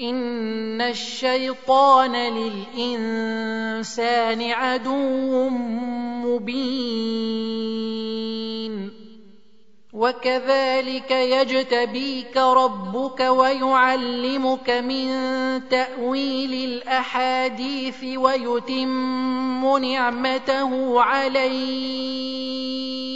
إن الشيطان للإنسان عدو مبين. وكذلك يجتبيك ربك ويعلمك من تأويل الأحاديث ويتم نعمته عليك.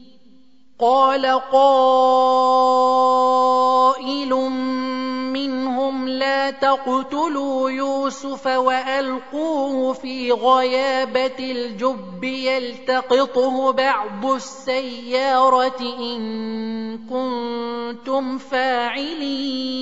قال قائل منهم لا تقتلوا يوسف وألقوه في غيابة الجب يلتقطه بعض السيارة إن كنتم فاعلين.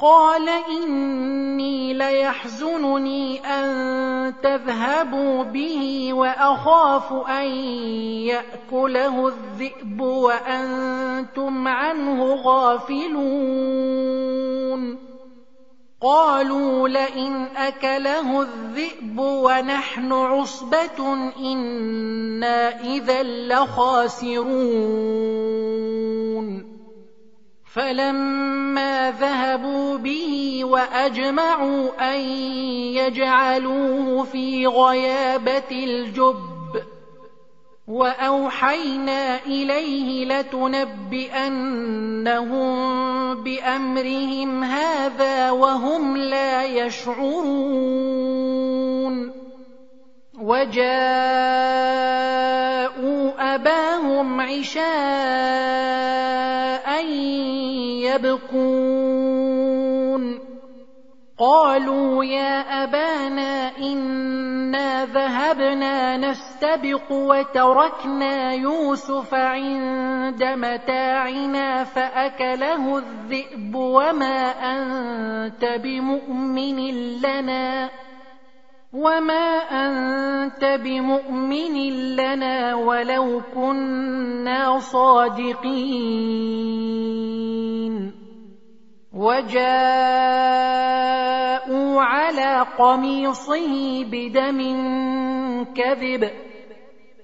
قال إني ليحزنني أن تذهبوا به وأخاف أن يأكله الذئب وأنتم عنه غافلون. قالوا لئن أكله الذئب ونحن عصبة إنا إذا لخاسرون. فلما ذهبوا به وأجمعوا أن يجعلوه في غيابة الجب وأوحينا إليه لتنبئنهم بأمرهم هذا وهم لا يشعرون وجاءوا أباهم عشاء يبكون. قالوا يا أبانا إنا ذهبنا نستبق وتركنا يوسف عند متاعنا فأكله الذئب وما أنت بمؤمن لنا. وما انت بمؤمن لنا ولو كنا صادقين وجاءوا على قميصه بدم كذب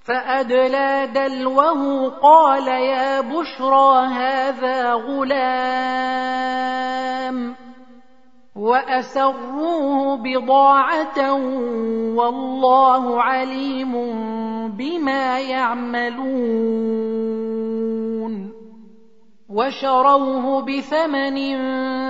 فأدلى دلوه قال يا بشرى هذا غلام وأسروه بضاعة والله عليم بما يعملون وشروه بثمن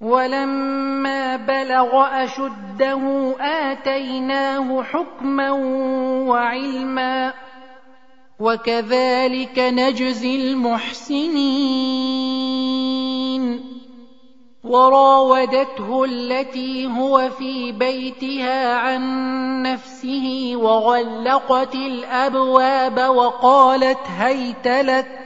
ولما بلغ أشده آتيناه حكما وعلما وكذلك نجزي المحسنين. وراودته التي هو في بيتها عن نفسه وغلقت الأبواب وقالت هيت لك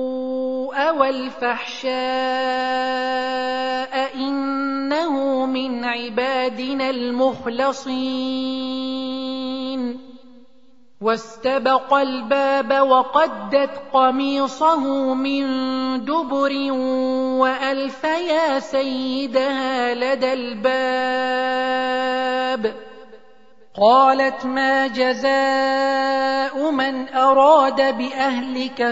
السوء والفحشاء انه من عبادنا المخلصين واستبق الباب وقدت قميصه من دبر والف يا سيدها لدى الباب قالت ما جزاء من اراد باهلك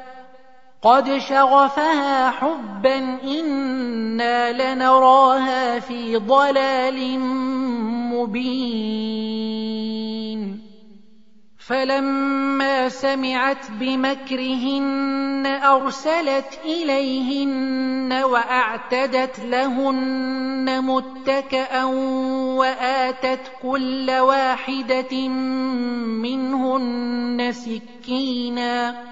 قد شغفها حبا إنا لنراها في ضلال مبين فلما سمعت بمكرهن أرسلت إليهن وأعتدت لهن متكأ وآتت كل واحدة منهن سكيناً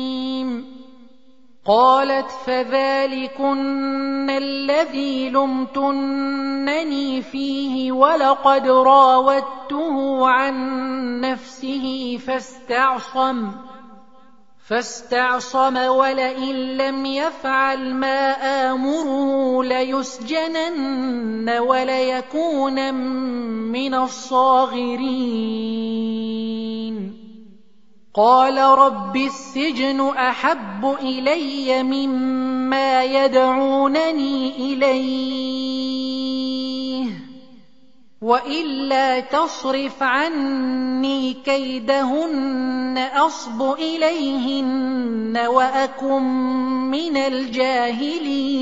قالت فذلكن الذي لمتنني فيه ولقد راودته عن نفسه فاستعصم فاستعصم ولئن لم يفعل ما آمره ليسجنن وليكون من الصاغرين. قال رب السجن أحب إلي مما يدعونني إليه وإلا تصرف عني كيدهن أصب إليهن وأكن من الجاهلين.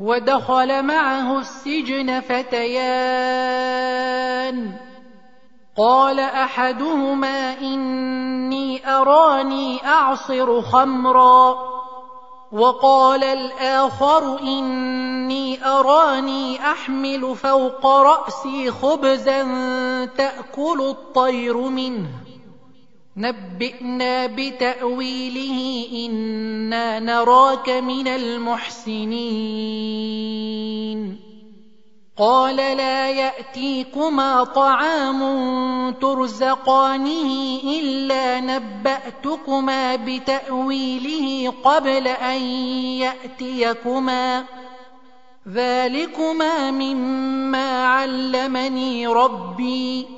ودخل معه السجن فتيان. قال أحدهما إني أراني أعصر خمرا. وقال الآخر إني أراني أحمل فوق رأسي خبزا تأكل الطير منه. نبئنا بتأويله إنا نراك من المحسنين. قال لا يأتيكما طعام ترزقانه إلا نبأتكما بتأويله قبل أن يأتيكما. ذلكما مما علمني ربي.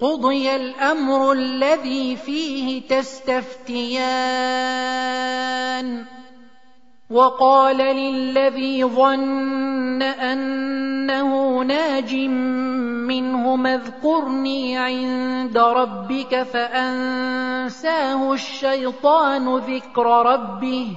قضي الامر الذي فيه تستفتيان وقال للذي ظن انه ناج منهما اذكرني عند ربك فانساه الشيطان ذكر ربه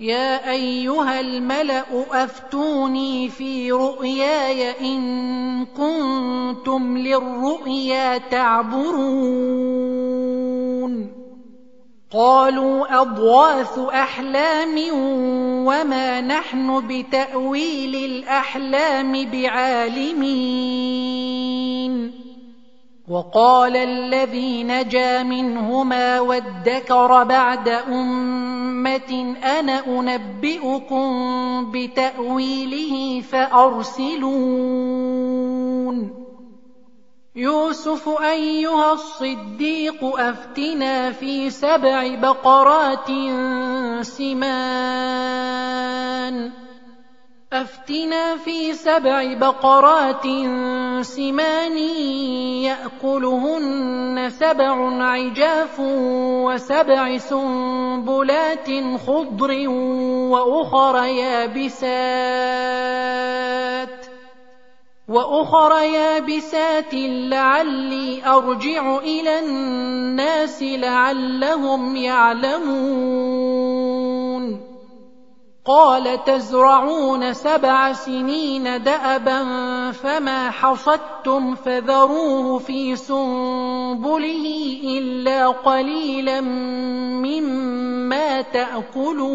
يا أيها الملأ أفتوني في رؤياي إن كنتم للرؤيا تعبرون. قالوا اضواث أحلام وما نحن بتأويل الأحلام بعالمين. وقال الذي نجا منهما وادكر بعد أمة أنا أنبئكم بتأويله فأرسلون. يوسف أيها الصديق أفتنا في سبع بقرات سمان. أفتنا في سبع بقرات سمان يأكلهن سبع عجاف وسبع سنبلات خضر وأخر يابسات وأخر يابسات لعلي أرجع إلى الناس لعلهم يعلمون قال تزرعون سبع سنين دأبا فما حصدتم فذروه في سنبله إلا قليلا مما تأكلون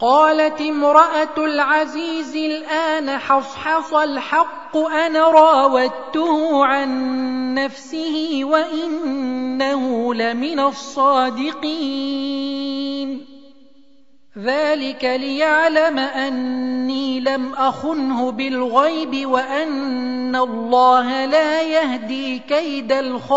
قالت امرأة العزيز الآن حصحص الحق أنا راودته عن نفسه وإنه لمن الصادقين. ذلك ليعلم أني لم أخنه بالغيب وأن الله لا يهدي كيد الخائنين.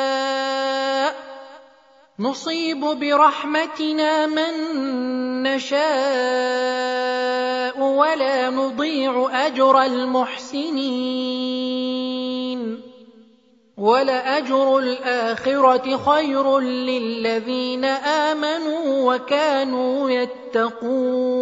نصيب برحمتنا من نشاء ولا نضيع أجر المحسنين. ولأجر الآخرة خير للذين آمنوا وكانوا يتقون.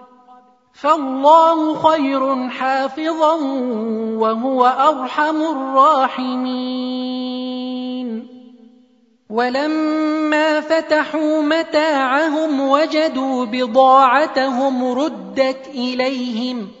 فالله خير حافظا وهو أرحم الراحمين. ولما فتحوا متاعهم وجدوا بضاعتهم ردت إليهم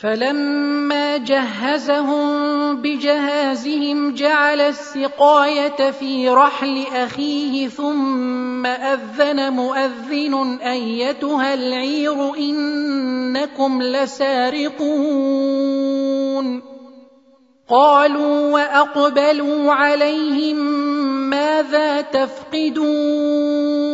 فلما جهزهم بجهازهم جعل السقاية في رحل أخيه ثم أذن مؤذن أيتها العير إنكم لسارقون. قالوا وأقبلوا عليهم ماذا تفقدون؟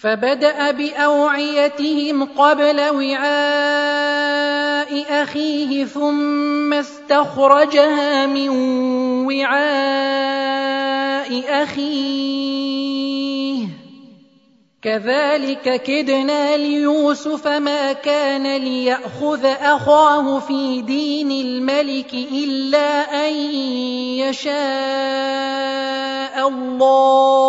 فبدأ بأوعيتهم قبل وعاء أخيه ثم استخرجها من وعاء أخيه. كذلك كدنا ليوسف ما كان ليأخذ أخاه في دين الملك إلا أن يشاء الله.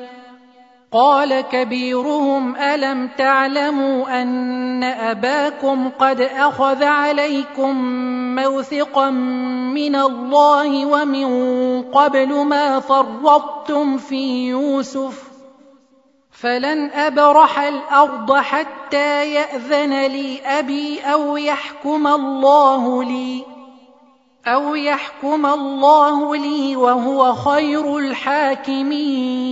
قال كبيرهم ألم تعلموا أن أباكم قد أخذ عليكم موثقا من الله ومن قبل ما فرطتم في يوسف؟ فلن أبرح الأرض حتى يأذن لي أبي أو يحكم الله لي أو يحكم الله لي وهو خير الحاكمين.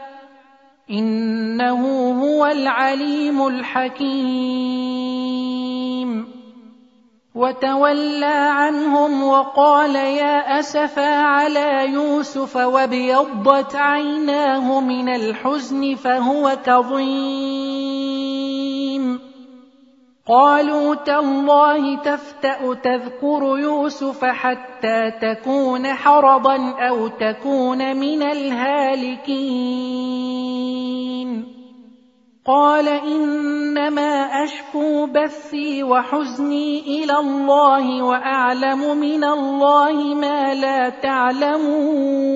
إنه هو العليم الحكيم. وتولى عنهم وقال يا أسفا على يوسف وابيضت عيناه من الحزن فهو كظيم. قالوا تالله تفتأ تذكر يوسف حتى تكون حرضا أو تكون من الهالكين. قال ان أشكو بثي وحزني إلى الله وأعلم من الله ما لا تعلمون.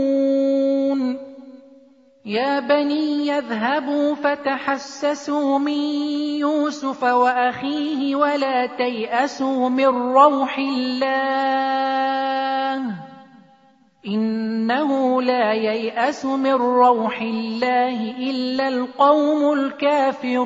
يا بني يذهبوا فتحسسوا من يوسف وأخيه ولا تيأسوا من روح الله. إنه لا ييأس من روح الله إلا القوم الكافرون.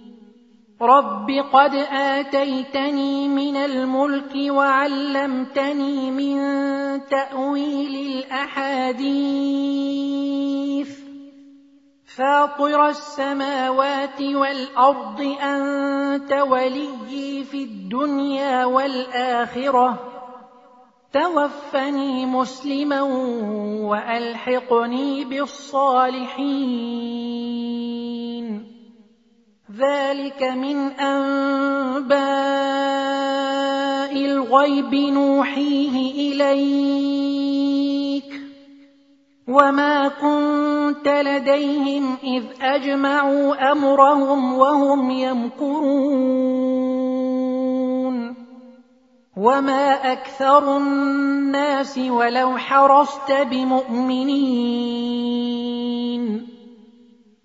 رب قد اتيتني من الملك وعلمتني من تاويل الاحاديث. فاطر السماوات والارض انت وليي في الدنيا والاخره. توفني مسلما والحقني بالصالحين. ذلك من انباء الغيب نوحيه اليك وما كنت لديهم اذ اجمعوا امرهم وهم يمكرون وما أكثر الناس ولو حرصت بمؤمنين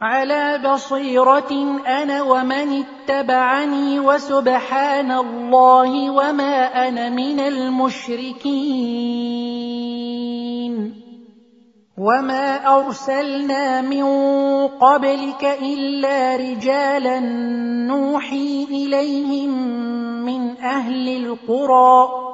على بصيرة أنا ومن اتبعني وسبحان الله وما أنا من المشركين. وما أرسلنا من قبلك إلا رجالا نوحي إليهم من أهل القرى.